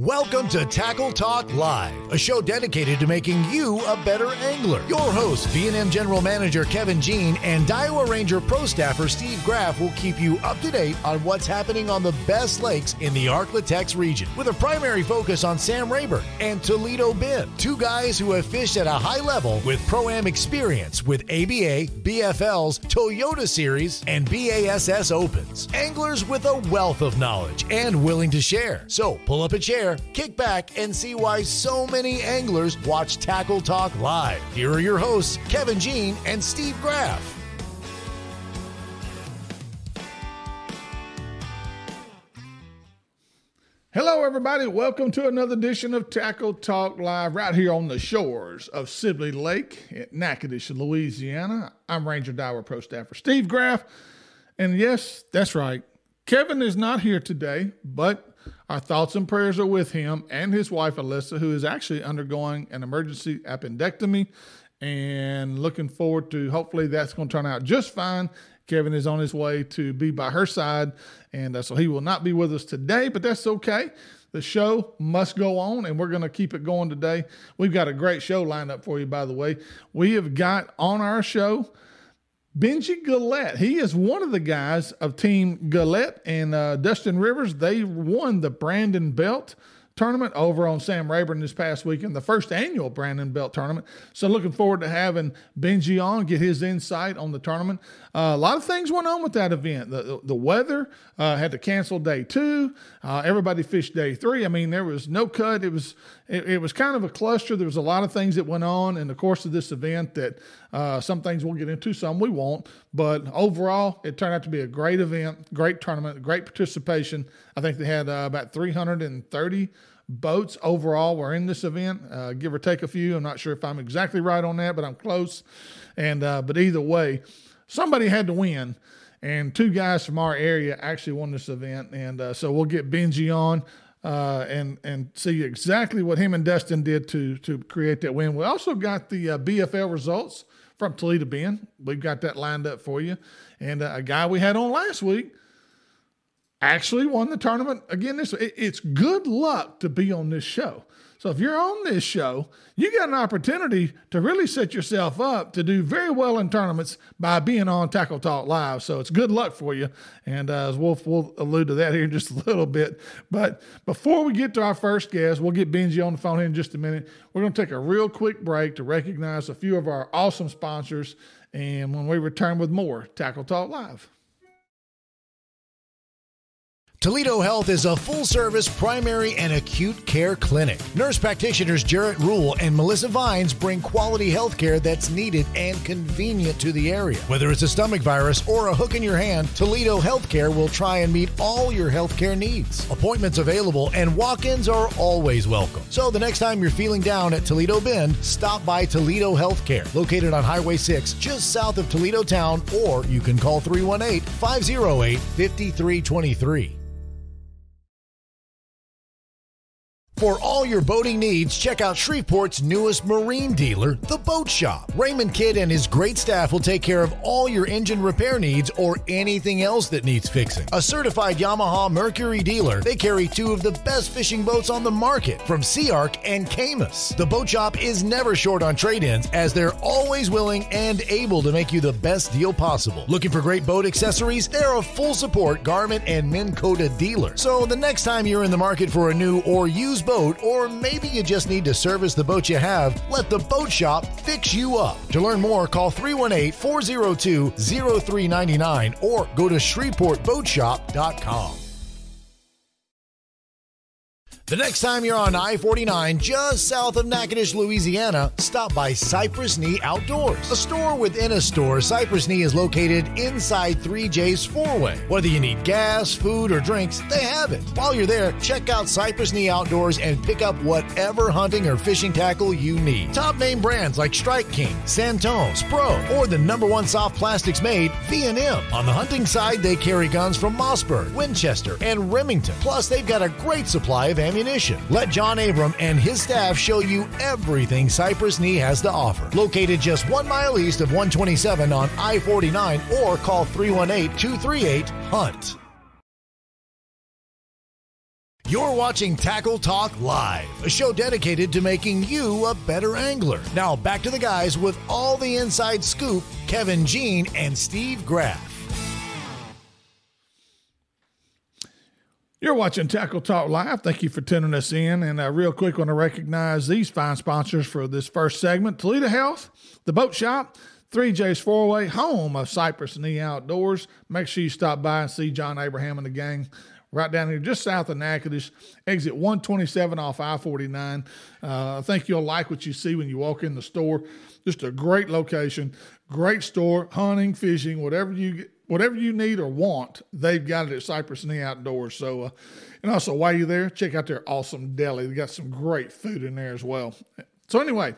Welcome to Tackle Talk Live, a show dedicated to making you a better angler. Your host, B&M General Manager Kevin Jean and Daiwa Ranger Pro Staffer Steve Graff will keep you up to date on what's happening on the best lakes in the Arklatex region, with a primary focus on Sam Rayburn and Toledo Bend, two guys who have fished at a high level with Pro-Am experience with ABA, BFLs, Toyota Series, and BASS Opens. Anglers with a wealth of knowledge and willing to share. So pull up a chair kick back, and see why so many anglers watch Tackle Talk live. Here are your hosts, Kevin Jean and Steve Graff. Hello, everybody. Welcome to another edition of Tackle Talk Live right here on the shores of Sibley Lake at Natchitoches, Louisiana. I'm Ranger Daiwa Pro Staffer Steve Graff. And yes, that's right. Kevin is not here today, but our thoughts and prayers are with him and his wife, Alyssa, who is actually undergoing an emergency appendectomy and looking forward to hopefully that's going to turn out just fine. Kevin is on his way to be by her side, and uh, so he will not be with us today, but that's okay. The show must go on, and we're going to keep it going today. We've got a great show lined up for you, by the way. We have got on our show Benji Gullett, he is one of the guys of Team Gullett and uh, Dustin Rivers. They won the Brandon Belt tournament over on Sam Rayburn this past weekend, the first annual Brandon Belt tournament. So looking forward to having Benji on, get his insight on the tournament. Uh, a lot of things went on with that event. The, the weather uh, had to cancel day two. Uh, everybody fished day three. I mean, there was no cut. It was it, it, was kind of a cluster. There was a lot of things that went on in the course of this event that uh, some things we'll get into, some we won't. But overall, it turned out to be a great event, great tournament, great participation. I think they had uh, about 330 boats overall were in this event, uh, give or take a few. I'm not sure if I'm exactly right on that, but I'm close. And uh, but either way, somebody had to win. And two guys from our area actually won this event, and uh, so we'll get Benji on uh, and and see exactly what him and Dustin did to to create that win. We also got the uh, BFL results from Toledo Bend. We've got that lined up for you, and uh, a guy we had on last week actually won the tournament again this it, it's good luck to be on this show so if you're on this show you got an opportunity to really set yourself up to do very well in tournaments by being on tackle talk live. So it's good luck for you. And uh, we'll, we'll allude to that here in just a little bit. But before we get to our first guest we'll get benji on the phone here in just a minute. We're going to take a real quick break to recognize a few of our awesome sponsors. And when we return with more tackle talk live Toledo Health is a full service primary and acute care clinic. Nurse practitioners Jarrett Rule and Melissa Vines bring quality health care that's needed and convenient to the area. Whether it's a stomach virus or a hook in your hand, Toledo Healthcare will try and meet all your healthcare needs. Appointments available and walk ins are always welcome. So the next time you're feeling down at Toledo Bend, stop by Toledo Healthcare, located on Highway 6 just south of Toledo Town, or you can call 318 508 5323. For all your boating needs, check out Shreveport's newest marine dealer, The Boat Shop. Raymond Kidd and his great staff will take care of all your engine repair needs or anything else that needs fixing. A certified Yamaha Mercury dealer, they carry two of the best fishing boats on the market from Sea Ark and Caymas. The Boat Shop is never short on trade ins as they're always willing and able to make you the best deal possible. Looking for great boat accessories? They're a full support Garmin and Minn Kota dealer. So the next time you're in the market for a new or used boat, or maybe you just need to service the boat you have, let the boat shop fix you up. To learn more, call 318 402 0399 or go to ShreveportBoatShop.com. The next time you're on I 49 just south of Natchitoches, Louisiana, stop by Cypress Knee Outdoors. A store within a store, Cypress Knee is located inside 3J's four way. Whether you need gas, food, or drinks, they have it. While you're there, check out Cypress Knee Outdoors and pick up whatever hunting or fishing tackle you need. Top name brands like Strike King, Santone, Spro, or the number one soft plastics made, V&M. On the hunting side, they carry guns from Mossberg, Winchester, and Remington. Plus, they've got a great supply of ammunition ammunition. Let John Abram and his staff show you everything Cypress Knee has to offer. Located just one mile east of 127 on I 49 or call 318 238 HUNT. You're watching Tackle Talk Live, a show dedicated to making you a better angler. Now, back to the guys with all the inside scoop Kevin Jean and Steve Graff. You're watching Tackle Talk Live. Thank you for tuning us in. And uh, real quick, want to recognize these fine sponsors for this first segment Toledo Health, The Boat Shop, 3J's Four Way, home of Cypress and E Outdoors. Make sure you stop by and see John Abraham and the gang right down here just south of Natchitoches, exit 127 off I 49. Uh, I think you'll like what you see when you walk in the store. Just a great location, great store, hunting, fishing, whatever you whatever you need or want, they've got it at Cypress Knee Outdoors. So, uh, and also while you're there, check out their awesome deli. They got some great food in there as well. So anyway,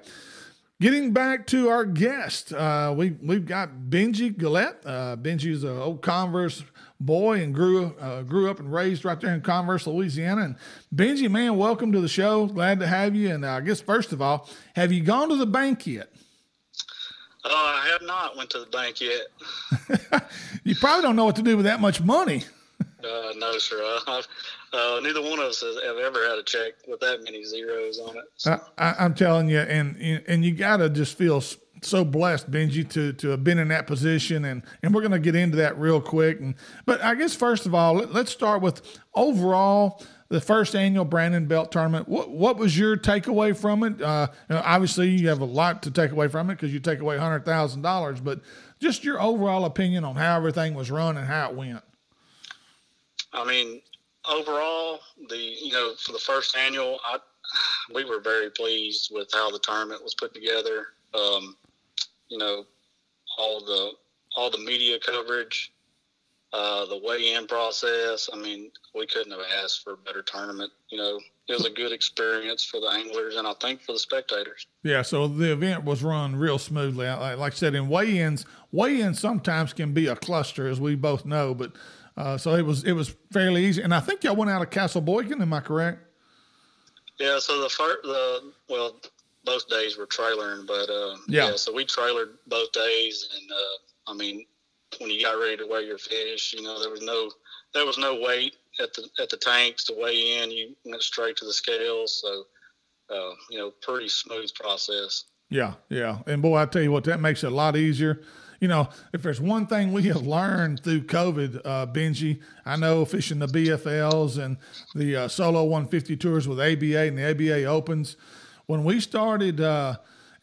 getting back to our guest, uh, we we've got Benji Gullett. Uh, Benji is an old Converse boy and grew uh, grew up and raised right there in Converse, Louisiana. And Benji, man, welcome to the show. Glad to have you. And uh, I guess first of all, have you gone to the bank yet? Uh, I have not went to the bank yet. you probably don't know what to do with that much money. uh, no, sir. Uh, uh, neither one of us has, have ever had a check with that many zeros on it. So. I, am telling you, and and you got to just feel so blessed, Benji, to to have been in that position, and and we're going to get into that real quick. And but I guess first of all, let, let's start with overall the first annual Brandon Belt tournament. What what was your takeaway from it? Uh, you know, obviously, you have a lot to take away from it because you take away hundred thousand dollars. But just your overall opinion on how everything was run and how it went. I mean, overall, the you know for the first annual, I we were very pleased with how the tournament was put together. Um, you know, all the all the media coverage uh, the weigh-in process. I mean, we couldn't have asked for a better tournament. You know, it was a good experience for the anglers and I think for the spectators. Yeah, so the event was run real smoothly. Like, like I said, in weigh-ins, weigh-ins sometimes can be a cluster, as we both know. But uh, so it was it was fairly easy. And I think y'all went out of Cassells-Boykin. Am I correct? Yeah. So the first, the well, both days were trailering, but uh, yeah. yeah. So we trailered both days, and uh, I mean, when you got ready to weigh your fish. You know, there was no there was no wait at the at the tanks to weigh in. You went straight to the scales. So, uh, you know, pretty smooth process. Yeah, yeah, and boy, I tell you what, that makes it a lot easier. You know, if there's one thing we have learned through COVID, uh, Benji, I know fishing the BFLs and the uh, solo 150 tours with ABA and the ABA Opens. When we started.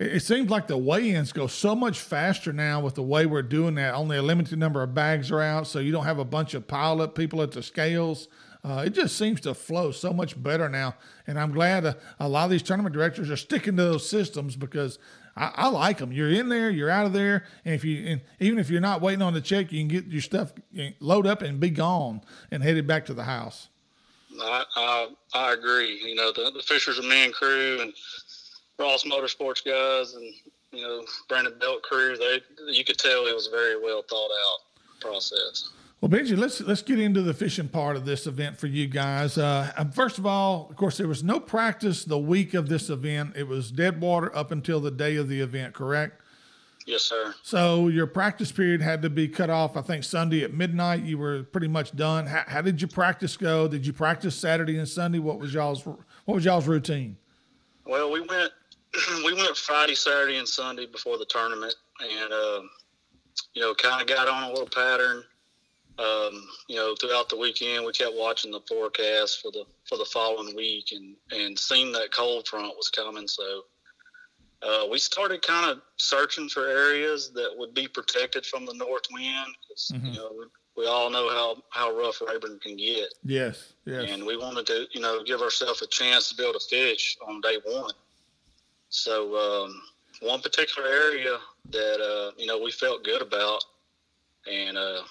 It seems like the weigh-ins go so much faster now with the way we're doing that. Only a limited number of bags are out, so you don't have a bunch of pilot people at the scales. Uh, it just seems to flow so much better now, and I'm glad uh, a lot of these tournament directors are sticking to those systems because I, I, like them. You're in there, you're out of there, and if you and even if you're not waiting on the check, you can get your stuff load up and be gone and headed back to the house. I I, I agree. You know the the Fishermen crew and Ross Motorsports guys and you know Brandon Belt crew. They you could tell it was a very well thought out process. Well, Benji, let's let's get into the fishing part of this event for you guys. Uh, first of all, of course, there was no practice the week of this event. It was dead water up until the day of the event, correct? Yes, sir. So your practice period had to be cut off. I think Sunday at midnight. You were pretty much done. How, how did your practice go? Did you practice Saturday and Sunday? What was y'all's What was y'all's routine? Well, we went we went Friday, Saturday, and Sunday before the tournament, and uh, you know, kind of got on a little pattern. Um, you know, throughout the weekend, we kept watching the forecast for the for the following week, and and seeing that cold front was coming. So uh, we started kind of searching for areas that would be protected from the north wind. Cause, mm-hmm. You know, we, we, all know how how rough Rayburn can get. Yes, yes. And we wanted to, you know, give ourselves a chance to be able to fish on day one. So um, one particular area that uh, you know we felt good about, and uh,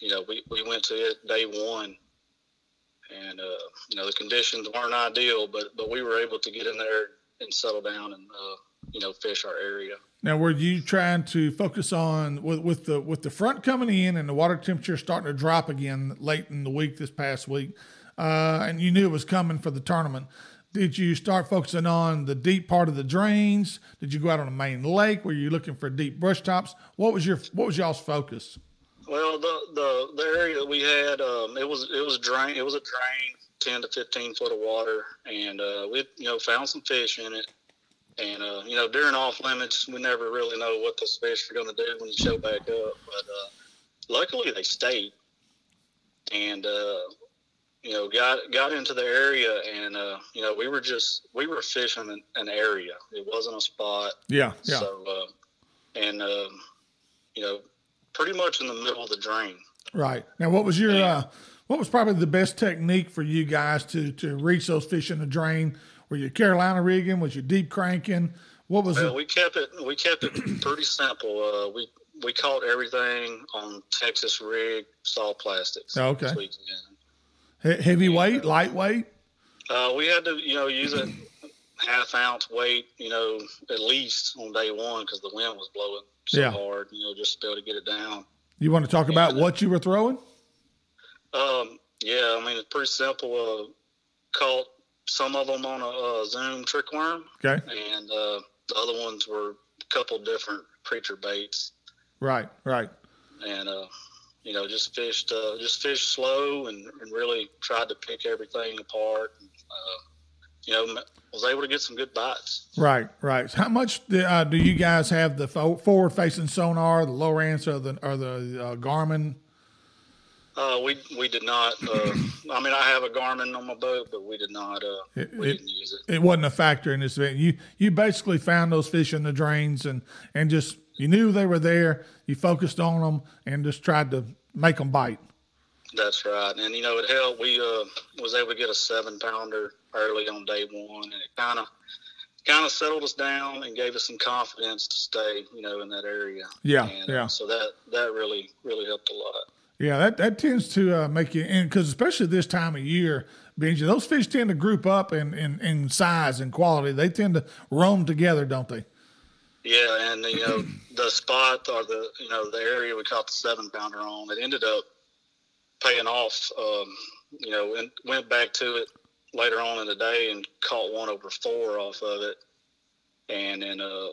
you know we, we went to it day one, and uh, you know the conditions weren't ideal, but but we were able to get in there and settle down and uh, you know fish our area. Now, were you trying to focus on with, with the with the front coming in and the water temperature starting to drop again late in the week this past week, uh, and you knew it was coming for the tournament? Did you start focusing on the deep part of the drains? Did you go out on a main lake? Were you looking for deep brush tops? What was your what was y'all's focus? Well, the the, the area that we had, um, it was it was drain it was a drain ten to fifteen foot of water, and uh, we you know found some fish in it. And uh, you know, during off limits, we never really know what those fish are going to do when you show back up. But uh, luckily, they stayed, and uh, you know, got got into the area, and uh, you know, we were just we were fishing an, an area. It wasn't a spot. Yeah, yeah. So, uh, and um, you know, pretty much in the middle of the drain. Right now, what was your uh, what was probably the best technique for you guys to to reach those fish in the drain? Were you Carolina rigging? Was you deep cranking? What was Well, it? we kept it we kept it pretty simple. Uh, we we caught everything on Texas rig saw plastics. Oh, okay. He- Heavyweight, lightweight? Uh, we had to, you know, use a half ounce weight, you know, at least on day one because the wind was blowing so Yeah. hard, you know, just to be able to get it down. You want to talk about what you were throwing? Um, yeah, I mean, it's pretty simple. Uh, caught some of them on a, uh Zoom trick worm, Okay, and uh, the other ones were a couple different creature baits, right, right. and uh, you know, just fished, uh, just fished slow, and, and really tried to pick everything apart. And, uh, you know, was able to get some good bites. Right, right. How much do, uh, do you guys have the fo- forward-facing sonar, the Lowrance, or the or the uh, Garmin? Uh, we we did not. Uh, I mean, I have a Garmin on my boat, but we did not. Uh, It- we it- didn't use it. It wasn't a factor in this event. You you basically found those fish in the drains and and just you knew they were there. You focused on them and just tried to make them bite. That's right, and you know it helped. We uh, was able to get a seven pounder early on day one, and it kind of kind of settled us down and gave us some confidence to stay, you know, in that area. Yeah, and, uh, yeah. So that that really really helped a lot. Yeah, that, that tends to uh, make you, and because especially this time of year, Benji, those fish tend to group up in, in, in size and quality. They tend to roam together, don't they? Yeah, and you know the spot or the you know the area we caught the seven pounder on, it ended up paying off. Um, you know, and went back to it later on in the day and caught one over four off of it. And then uh,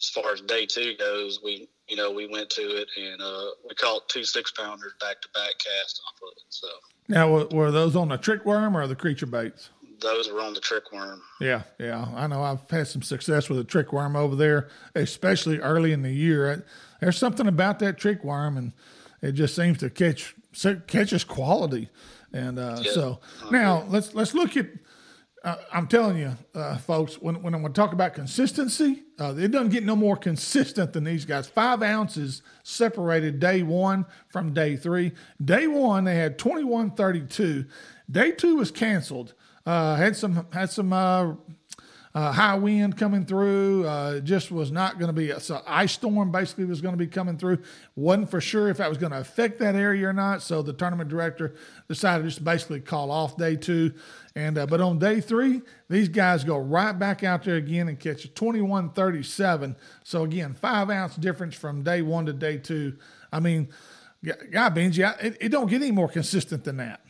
as far as day two goes, we you know we went to it and uh, we caught two six pounders back to back cast off of it. So Now, were, were those on the trick worm or the creature baits? Those were on the trick worm. Yeah, yeah. I know I've had some success with a trick worm over there, especially early in the year. There's something about that trick worm, and it just seems to catch catches quality. And uh, Yeah. so now let's let's look at. Uh, I'm telling you, uh, folks, when when I'm going to talk about consistency, uh, it doesn't get no more consistent than these guys. Five ounces separated day one from day three. Day one they had 21.32. Day two was canceled. Uh, had some had some uh, uh, high wind coming through. Uh, just was not going to be a so ice storm. Basically, was going to be coming through. wasn't for sure if that was going to affect that area or not. So the tournament director decided just basically call off day two. And uh, but on day three, these guys go right back out there again and catch a twenty-one thirty-seven. So again, five ounce difference from day one to day two. I mean, God, Benji, I- it, it don't get any more consistent than that.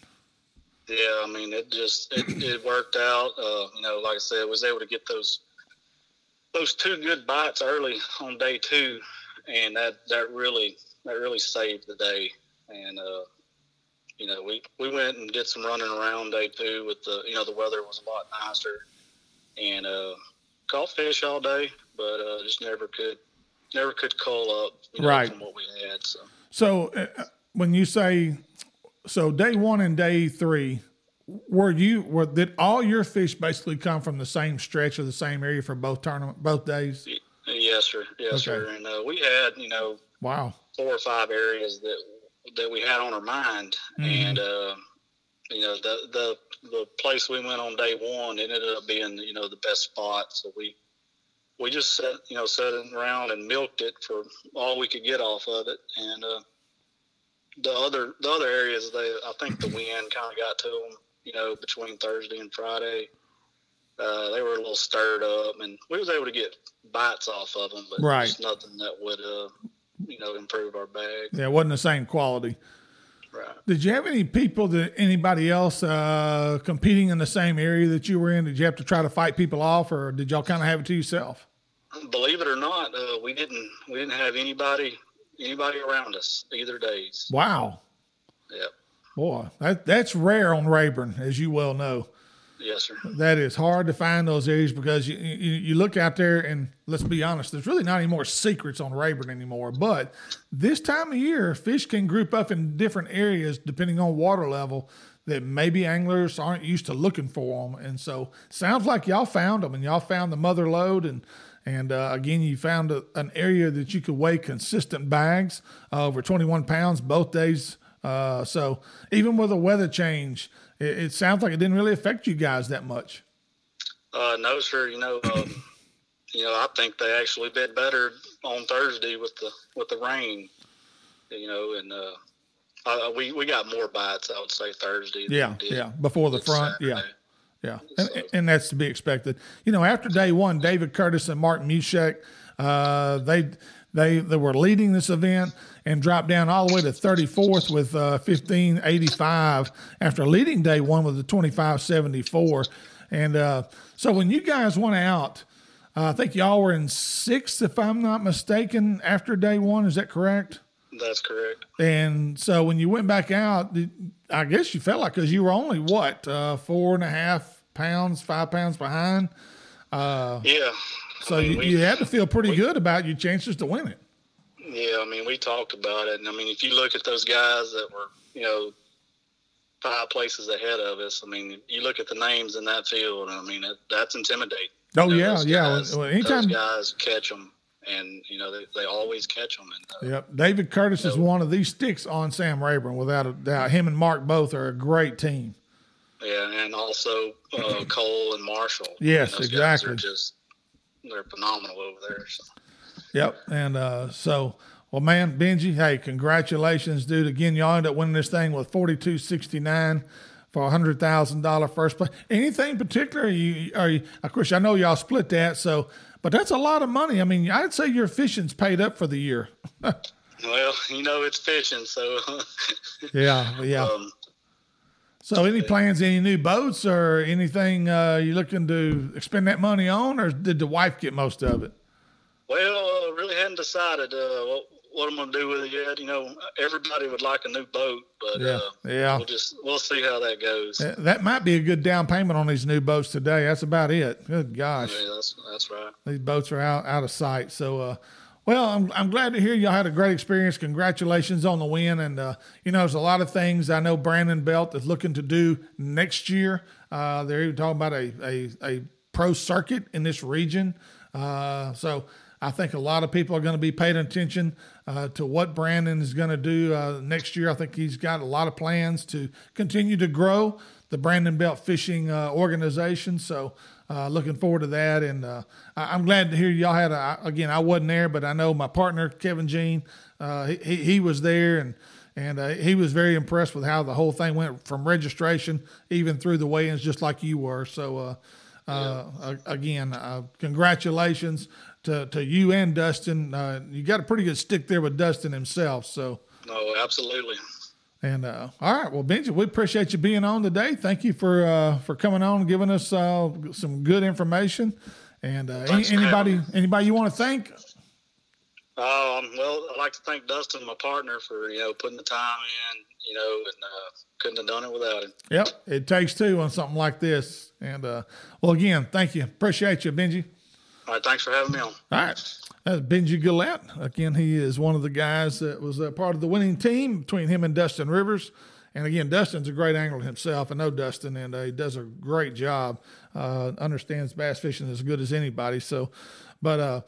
Yeah, I mean, it just it, it worked out. Uh, you know, like I said, was able to get those those two good bites early on day two, and that that really that really saved the day. And uh, you know, we we went and did some running around day two with the you know the weather was a lot nicer, and uh, caught fish all day, but uh, just never could never could call up you know, Right. from what we had. So. So uh, when you say so day one and day three, were you were did all your fish basically come from the same stretch or the same area for both tournament both days? Yes, sir. Yes, Okay. sir. And uh, we had, you know, Wow. four or five areas that that we had on our mind, Mhm. and uh, you know the the the place we went on day one ended up being you know the best spot. So we we just sat you know sat around and milked it for all we could get off of it, and uh, the other the other areas they I think the wind kind of got to them. You know, between Thursday and Friday, uh, they were a little stirred up, and we was able to get bites off of them, but Right. just nothing that would uh, you know improve our bag. Yeah, it wasn't the same quality. Right. Did you have any people that anybody else uh, competing in the same area that you were in? Did you have to try to fight people off, or did y'all kind of have it to yourself? Believe it or not, uh, we didn't we didn't have anybody anybody around us either days. Wow. Yep. Boy, that that's rare on Rayburn, as you well know. Yes, sir. That is hard to find those areas because you, you, you look out there and let's be honest, there's really not any more secrets on Rayburn anymore. But this time of year, fish can group up in different areas depending on water level that maybe anglers aren't used to looking for them. And so sounds like y'all found them and y'all found the mother lode and and uh, again, you found a, an area that you could weigh consistent bags uh, over 21 pounds both days. Uh, so even with a weather change, it, it, sounds like it didn't really affect you guys that much. Uh, no, sir. You know, um, you know, I think they actually bid better on Thursday with the with the rain. You know, and uh, uh, we we got more bites. I would say Thursday. Yeah, yeah. Before the front, Saturday. yeah. Yeah, and, and, that's to be expected. You know, after day one, David Curtis and Mark Mushek, uh, they they they were leading this event and dropped down all the way to 34th with uh, 1585 after leading day one with the 2574. And uh, so when you guys went out, uh, I think y'all were in sixth, if I'm not mistaken, after day one. Is that correct? That's correct. And so when you went back out, I guess you felt like because you were only what uh, four and a half pounds, five pounds behind. Uh, yeah. So I mean, you, we, you, had to feel pretty we, good about your chances to win it. Yeah, I mean, we talked about it, and I mean, if you look at those guys that were, you know, five places ahead of us, I mean, you look at the names in that field, I mean, it, that's intimidating. Oh you know, yeah, yeah. well, anytime those guys catch them, and you know they, they always catch them. And, uh, yep, David Curtis is one of these sticks on Sam Rayburn without a doubt. Him and Mark both are a great team. Yeah, and also uh, Cole and Marshall. Yes, exactly. just they're phenomenal over there. So. Yep, and uh, so. Well, man, Benji, hey, congratulations, dude. Again, y'all ended up winning this thing with 42 69 for a hundred thousand dollar first place. Anything particular? You are you, of course I know y'all split that, so but that's a lot of money. I mean, I'd say your fishing's paid up for the year. well, you know it's fishing, so yeah, yeah. Um, so, any plans, any new boats or anything uh, you looking to spend that money on, or did the wife get most of it? Well, uh, really hadn't decided uh, what, what I'm going to do with it yet. You know, everybody would like a new boat, but yeah, uh, yeah. we'll just we'll see how that goes. That might be a good down payment on these new boats today. That's about it. Good gosh, yeah, that's that's right. These boats are out out of sight. So, uh, well, I'm I'm glad to hear y'all had a great experience. Congratulations on the win, and uh, you know, there's a lot of things I know Brandon Belt is looking to do next year. Uh, they're even talking about a a, a pro circuit in this region. Uh, so I think a lot of people are going to be paying attention uh, to what Brandon is going to do uh, next year. I think he's got a lot of plans to continue to grow the Brandon Belt Fishing uh, organization. So, uh, looking forward to that. And uh, I'm glad to hear y'all had a, again, I wasn't there, but I know my partner, Kevin Jean, uh, he, he was there and and uh, he was very impressed with how the whole thing went from registration even through the weigh-ins, just like you were. So, uh, uh, yeah. again, congratulations to, to you and Dustin. Uh, you got a pretty good stick there with Dustin himself. So. Oh, absolutely. And uh, all right, well, Benji, we appreciate you being on today. Thank you for uh, for coming on and giving us uh, some good information. And uh, any, anybody anybody you want to thank? Um, well, I'd like to thank Dustin, my partner, for you know putting the time in. You know, and uh, couldn't have done it without him. Yep, it takes two on something like this. And uh, well, again, thank you. Appreciate you, Benji. All right, thanks for having me on. All right. That's Benji Gullett. Again, he is one of the guys that was a part of the winning team between him and Dustin Rivers. And again, Dustin's a great angler himself. I know Dustin, and uh, he does a great job. Uh, understands bass fishing as good as anybody. So, but uh,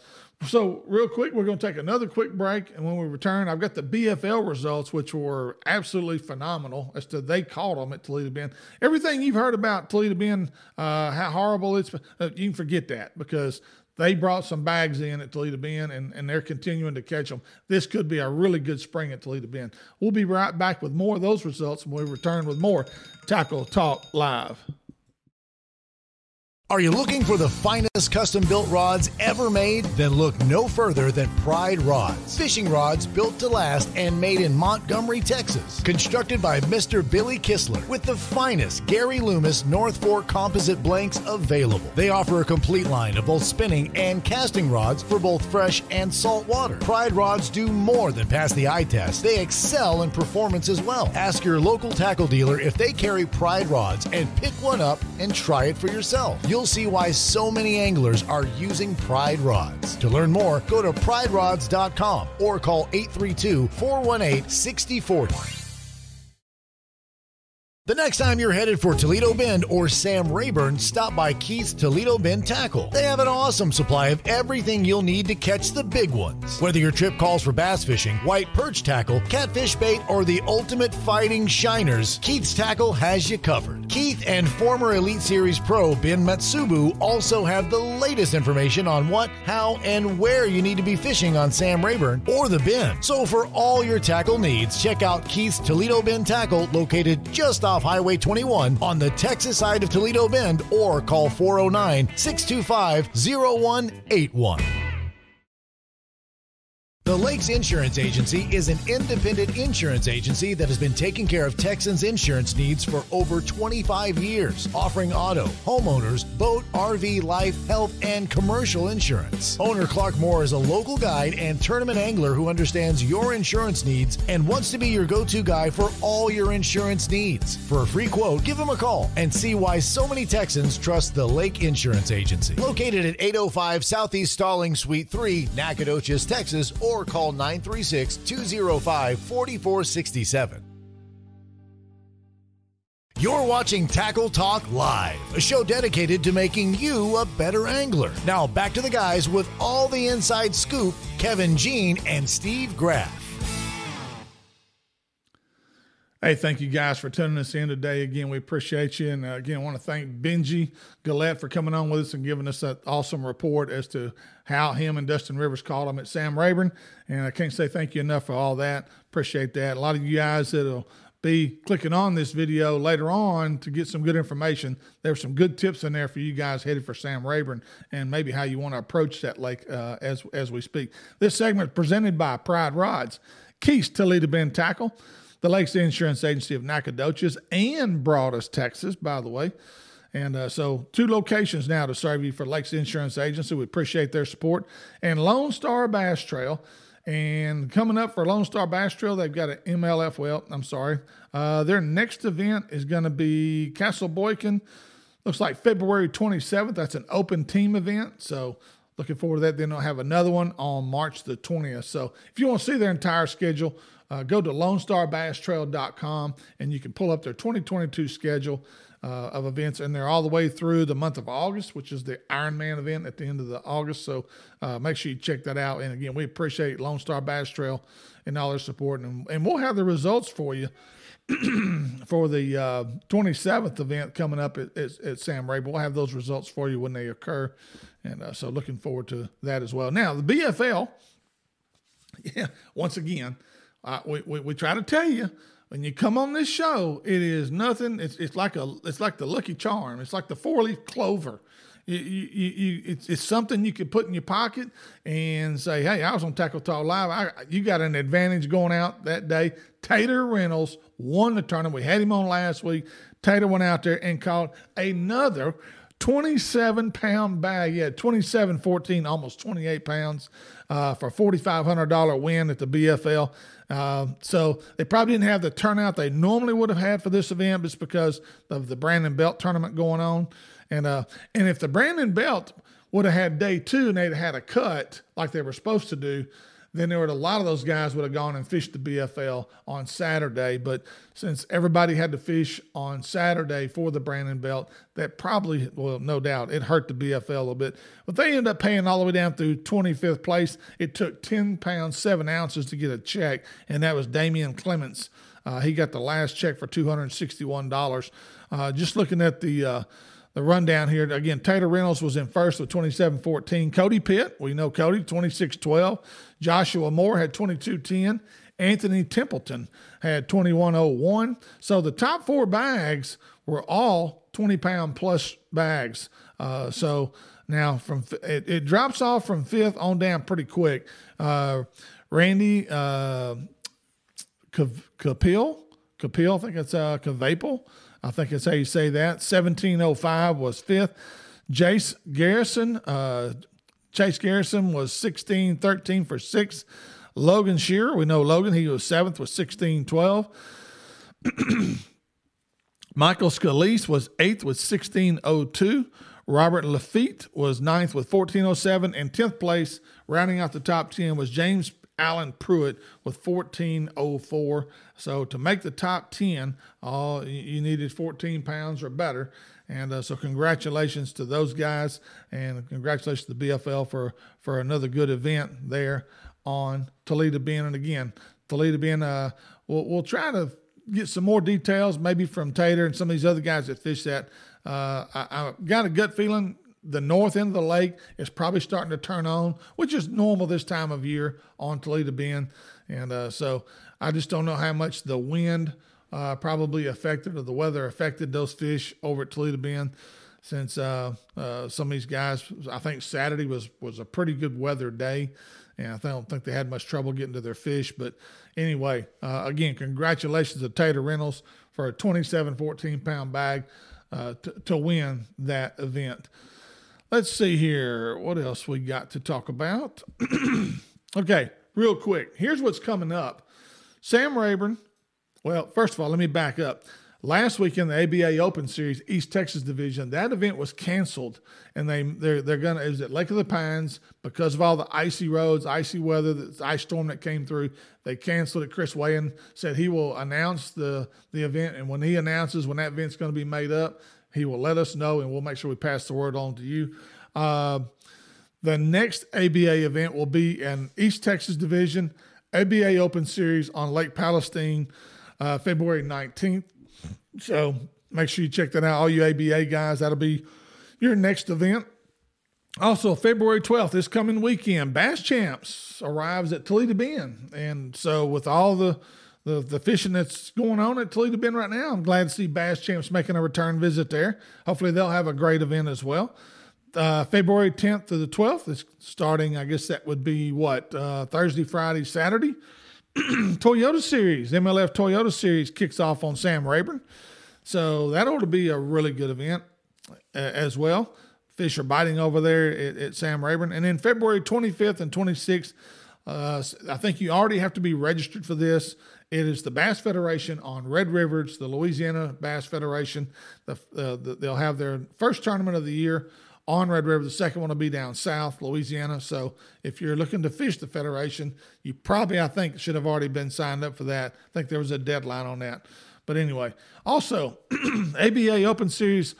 so real quick, we're going to take another quick break, and when we return, I've got the BFL results, which were absolutely phenomenal. As to they caught them at Toledo Bend. Everything you've heard about Toledo Bend, uh, how horrible it's, uh, you can forget that because they brought some bags in at Toledo Bend and, and they're continuing to catch them. This could be a really good spring at Toledo Bend. We'll be right back with more of those results when we return with more Tackle Talk Live. Are you looking for the finest custom built rods ever made? Then look no further than Pride Rods. Fishing rods built to last and made in Montgomery, Texas. Constructed by Mr. Billy Kistler with the finest Gary Loomis North Fork composite blanks available. They offer a complete line of both spinning and casting rods for both fresh and salt water. Pride Rods do more than pass the eye test, they excel in performance as well. Ask your local tackle dealer if they carry Pride Rods and pick one up and try it for yourself. You'll see why so many anglers are using Pride Rods. To learn more, go to priderods.com or call 832 418 6040. The next time you're headed for Toledo Bend or Sam Rayburn, stop by Keith's Toledo Bend Tackle. They have an awesome supply of everything you'll need to catch the big ones. Whether your trip calls for bass fishing, white perch tackle, catfish bait, or the ultimate fighting shiners, Keith's Tackle has you covered. Keith and former Elite Series pro Ben Matsubu also have the latest information on what, how, and where you need to be fishing on Sam Rayburn or the Bend. So for all your tackle needs, check out Keith's Toledo Bend Tackle located just off Highway 21 on the Texas side of Toledo Bend or call 409 625 0181. The Lakes Insurance Agency is an independent insurance agency that has been taking care of Texans' insurance needs for over 25 years, offering auto, homeowners, boat, RV, life, health, and commercial insurance. Owner Clark Moore is a local guide and tournament angler who understands your insurance needs and wants to be your go to guy for all your insurance needs. For a free quote, give him a call and see why so many Texans trust the Lake Insurance Agency. Located at 805 Southeast Stalling Suite 3, Nacogdoches, Texas, or or call 936 205 4467. You're watching Tackle Talk Live, a show dedicated to making you a better angler. Now back to the guys with all the inside scoop Kevin Jean and Steve Graff. Hey, thank you guys for tuning us in today. Again, we appreciate you. And uh, again, I want to thank Benji Gullett for coming on with us and giving us that awesome report as to how him and Dustin Rivers called him at Sam Rayburn. And I can't say thank you enough for all that. Appreciate that. A lot of you guys that'll be clicking on this video later on to get some good information. There's some good tips in there for you guys headed for Sam Rayburn and maybe how you want to approach that lake uh, as as we speak. This segment is presented by Pride Rods, Keith's Toledo Bend Tackle the Lakes Insurance Agency of Nacogdoches and Broadus, Texas, by the way. And uh, so, two locations now to serve you for Lakes Insurance Agency. We appreciate their support. And Lone Star Bass Trail. And coming up for Lone Star Bass Trail, they've got an MLF. Well, I'm sorry. Uh, their next event is going to be Cassells-Boykin. Looks like February 27th. That's an open team event. So, looking forward to that. Then they'll have another one on March the 20th. So, if you want to see their entire schedule, uh, go to LoneStarBassTrail.com and you can pull up their 2022 schedule uh, of events, and they're all the way through the month of August, which is the Ironman event at the end of the August. So uh, make sure you check that out. And again, we appreciate Lone Star Bass Trail and all their support, and, and we'll have the results for you. for the uh, 27th event coming up at, at, at, Sam Ray. We'll have those results for you when they occur. And uh, so looking forward to that as well. Now, the BFL, yeah, once again, uh, we, we, we try to tell you when you come on this show, it is nothing. It's it's like a it's like the Lucky Charm. It's like the four leaf clover. You, you, you, it's, it's something you can put in your pocket and say, "Hey, I was on Tackle Talk Live. I, you got an advantage going out that day." Tater Reynolds won the tournament. We had him on last week. Tater went out there and caught another 27 pound bag. Yeah, 27, 14, almost 28 pounds uh, for a $4,500 win at the BFL. Uh, so they probably didn't have the turnout they normally would have had for this event just because of the Brandon Belt tournament going on. And uh, and if the Brandon Belt would have had day two and they'd had a cut like they were supposed to do, then there were a lot of those guys would have gone and fished the BFL on Saturday. But since everybody had to fish on Saturday for the Brandon Belt, that probably, well, no doubt, it hurt the BFL a little bit. But they ended up paying all the way down through 25th place. It took 10 pounds, 7 ounces to get a check, and that was Damian Clements. Uh, he got the last check for $261. Uh, just looking at the. Uh, the rundown here. Again, Taylor Reynolds was in first with 27-14. Cody Pitt, we know Cody, 26-12. Joshua Moore had 22-10. Anthony Templeton had 21-01. So the top four bags were all 20 pound plus bags. Uh, so now from it, it, drops off from fifth on down pretty quick. Uh, Randy uh, Capil, Capil, I think it's uh. I think it's how you say that. 1705 was fifth. Jace Garrison, uh, Chase Garrison was 16 13 for sixth. Logan Shearer, we know Logan, he was seventh with 16 12. Michael Scalise was eighth with 1602. Robert Lafitte was ninth with 1407. And 10th place, rounding out the top 10, was James Allen Pruitt with 1404. So to make the top 10, all you needed 14 pounds or better. And uh, so congratulations to those guys, and congratulations to the BFL for for another good event there on Toledo Bend. And again, Toledo Bend, uh, we'll, we'll try to get some more details, maybe from Tater and some of these other guys that fish that. Uh, I, I got a gut feeling the north end of the lake is probably starting to turn on, which is normal this time of year on Toledo Bend. And uh, so I just don't know how much the wind uh, probably affected or the weather affected those fish over at Toledo Bend. Since uh, uh some of these guys, I think Saturday was was a pretty good weather day, and I don't think they had much trouble getting to their fish. But anyway, uh, again, congratulations to Tater Reynolds for a 27 14 pound bag uh, to, to win that event. Let's see here. What else we got to talk about? okay, real quick. Here's what's coming up. Sam Rayburn. Well, first of all, let me back up. Last week in the ABA Open Series, East Texas Division, that event was canceled, and they they're they're gonna it was at Lake of the Pines because of all the icy roads, icy weather, the ice storm that came through. They canceled it. Chris Wayan said he will announce the the event, and when he announces when that event's going to be made up, he will let us know, and we'll make sure we pass the word on to you. Uh, the next ABA event will be in East Texas Division, ABA Open Series on Lake Palestine, uh, February 19th. So make sure you check that out, all you ABA guys. That'll be your next event. Also, February 12th, this coming weekend, Bass Champs arrives at Toledo Bend. And so, with all the the, the fishing that's going on at Toledo Bend right now. I'm glad to see Bass Champs making a return visit there. Hopefully, they'll have a great event as well. Uh, February 10th to the 12th is starting, I guess that would be what, uh, Thursday, Friday, Saturday. Toyota Series, MLF Toyota Series kicks off on Sam Rayburn. So that ought to be a really good event as well. Fish are biting over there at, at, Sam Rayburn. And then February 25th and 26th, uh, I think you already have to be registered for this. It is the Bass Federation on Red River. It's the Louisiana Bass Federation. The, uh, the, they'll have their first tournament of the year on Red River. The second one will be down south, Louisiana. So if you're looking to fish the Federation, you probably, I think, should have already been signed up for that. I think there was a deadline on that. But anyway, also, ABA Open Series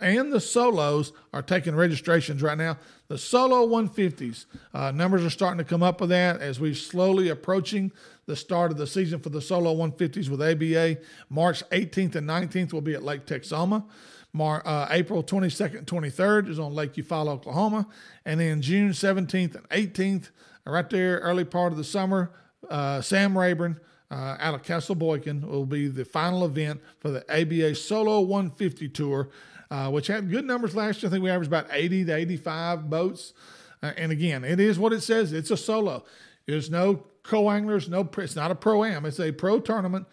and the solos are taking registrations right now. The solo 150s uh, numbers are starting to come up with that as we're slowly approaching the start of the season for the solo 150s with ABA. March 18th and 19th will be at Lake Texoma. Mar- uh, April 22nd and 23rd is on Lake Eufaula, Oklahoma. And then June 17th and 18th, right there, early part of the summer, uh, Sam Rayburn uh, out of Cassells-Boykin will be the final event for the ABA Solo 150 Tour, uh, which had good numbers last year. I think we averaged about 80 to 85 boats. Uh, and again, it is what it says. It's a solo. There's no co-anglers, no. It's not a pro am. It's a pro tournament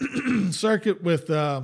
circuit with. Uh,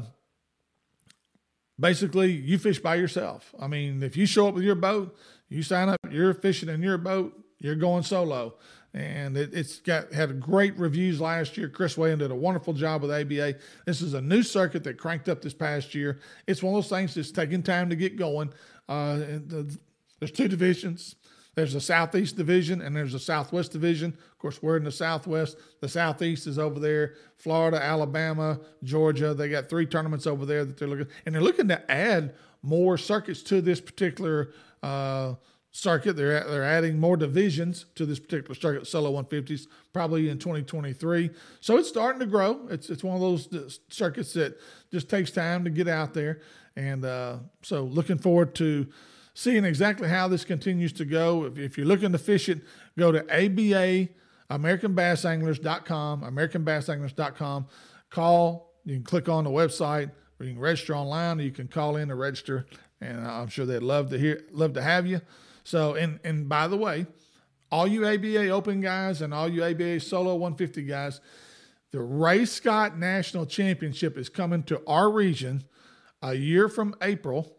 basically, you fish by yourself. I mean, if you show up with your boat, you sign up, you're fishing in your boat, you're going solo and it, has got had great reviews last year. Chris Wayan did a wonderful job with ABA. This is a new circuit that cranked up this past year. It's one of those things that's taking time to get going. Uh, the, there's two divisions. There's a southeast division and there's a southwest division. Of course, we're in the southwest. The southeast is over there. Florida, Alabama, Georgia. They got three tournaments over there that they're looking, and they're looking to add more circuits to this particular. Uh, circuit. They're they're adding more divisions to this particular circuit, solo 150s, probably in 2023. So it's starting to grow. It's it's one of those uh, circuits that just takes time to get out there, and uh, so looking forward to seeing exactly how this continues to go. If, if you're looking to fish it, go to ABA AmericanBassAnglers.com, AmericanBassAnglers.com. Call. You can click on the website Or you can register online, or you can call in to register, and I'm sure they'd love to hear, love to have you. So, and and by the way, all you ABA Open guys and all you ABA Solo 150 guys, the Ray Scott National Championship is coming to our region a year from April.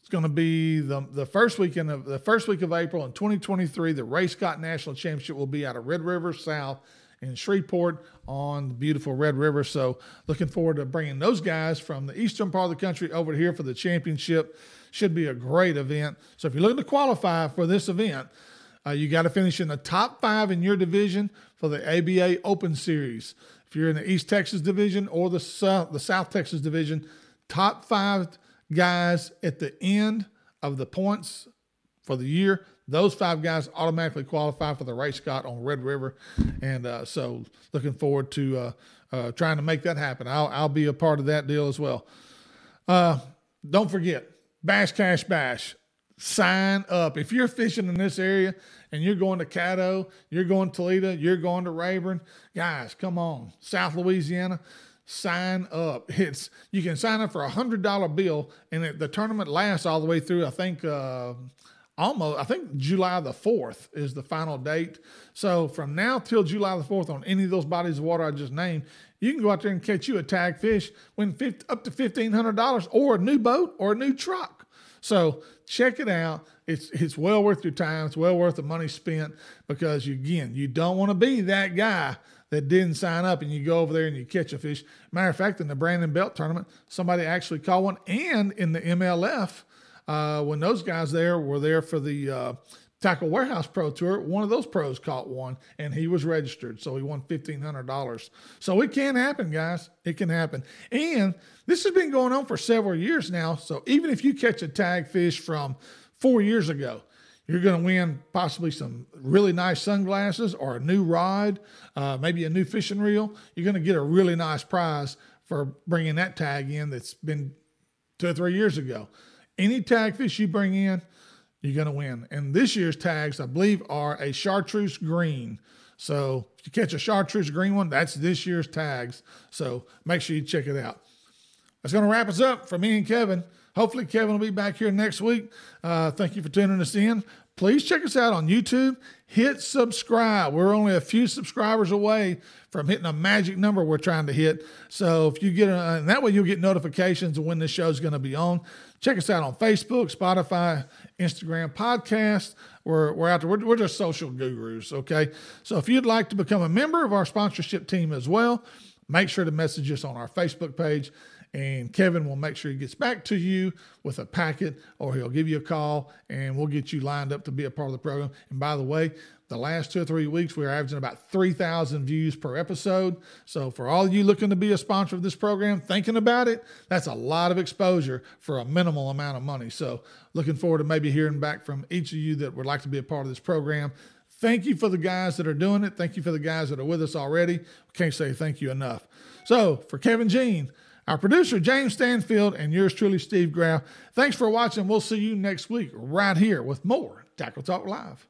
It's going to be the the first weekend of the first week of April in 2023. The Ray Scott National Championship will be out of Red River South in Shreveport on the beautiful Red River. So looking forward to bringing those guys from the eastern part of the country over here for the championship. Should be a great event. So if you're looking to qualify for this event, uh, you got to finish in the top five in your division for the ABA Open Series. If you're in the East Texas division or the South, the South Texas division, top five guys at the end of the points for the year those five guys automatically qualify for the Ray Scott on Red River, and uh, so looking forward to uh, uh, trying to make that happen. I'll I'll be a part of that deal as well. Uh, don't forget Bass Cash Bash. Sign up if you're fishing in this area and you're going to Caddo, you're going to Toledo, you're going to Rayburn. Guys, come on, South Louisiana sign up. It's you can sign up for a hundred dollar bill, and it, the tournament lasts all the way through. I think uh, almost, I think July the 4th is the final date. So from now till July the 4th on any of those bodies of water I just named, you can go out there and catch you a tag fish, win 50, up to $1,500 or a new boat or a new truck. So check it out. It's it's well worth your time. It's well worth the money spent because you, again, you don't want to be that guy that didn't sign up and you go over there and you catch a fish. Matter of fact, in the Brandon Belt tournament, somebody actually caught one, and in the MLF, uh, when those guys there were there for the uh, Tackle Warehouse Pro Tour, one of those pros caught one and he was registered. So he won $1,500. So it can happen, guys. It can happen. And this has been going on for several years now. So even if you catch a tag fish from four years ago, you're going to win possibly some really nice sunglasses or a new rod, uh, maybe a new fishing reel. You're going to get a really nice prize for bringing that tag in that's been two or three years ago. Any tag fish you bring in, you're going to win. And this year's tags, I believe, are a chartreuse green. So if you catch a chartreuse green one, that's this year's tags. So make sure you check it out. That's going to wrap us up for me and Kevin. Hopefully, Kevin will be back here next week. Uh, thank you for tuning us in. Please check us out on YouTube. Hit subscribe. We're only a few subscribers away from hitting a magic number we're trying to hit. So if you get, a, and that way you'll get notifications of when this show's going to be on. Check us out on Facebook, Spotify, Instagram, podcast. We're, we're out there. We're, we're just social gurus, okay? So if you'd like to become a member of our sponsorship team as well, make sure to message us on our Facebook page and Kevin will make sure he gets back to you with a packet or he'll give you a call and we'll get you lined up to be a part of the program. And by the way, the last two or three weeks, we're averaging about 3,000 views per episode. So, for all of you looking to be a sponsor of this program, thinking about it, that's a lot of exposure for a minimal amount of money. So, looking forward to maybe hearing back from each of you that would like to be a part of this program. Thank you for the guys that are doing it. Thank you for the guys that are with us already. We can't say thank you enough. So, for Kevin Jean, our producer, James Stanfield, and yours truly, Steve Graf, thanks for watching. We'll see you next week right here with more Tackle Talk Live.